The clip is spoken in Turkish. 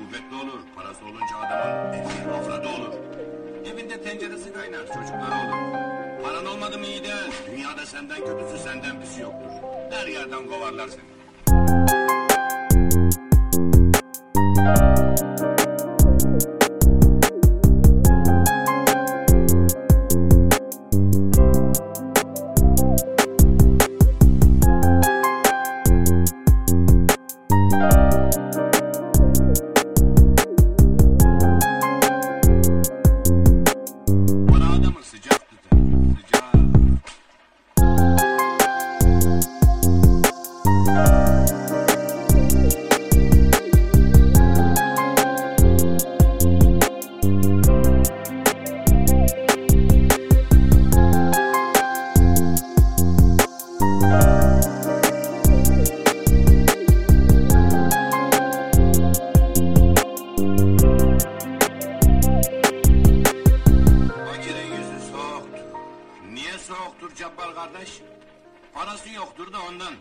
kuvvetli olur. Parası olunca adamın evi afradı olur. Evinde tenceresi kaynar, çocukları olur. Paran olmadı mı iyi de dünyada senden kötüsü senden pisi yoktur. Her yerden kovarlar seni. Soğuktur Cabbar kardeş? Parası yoktur da ondan.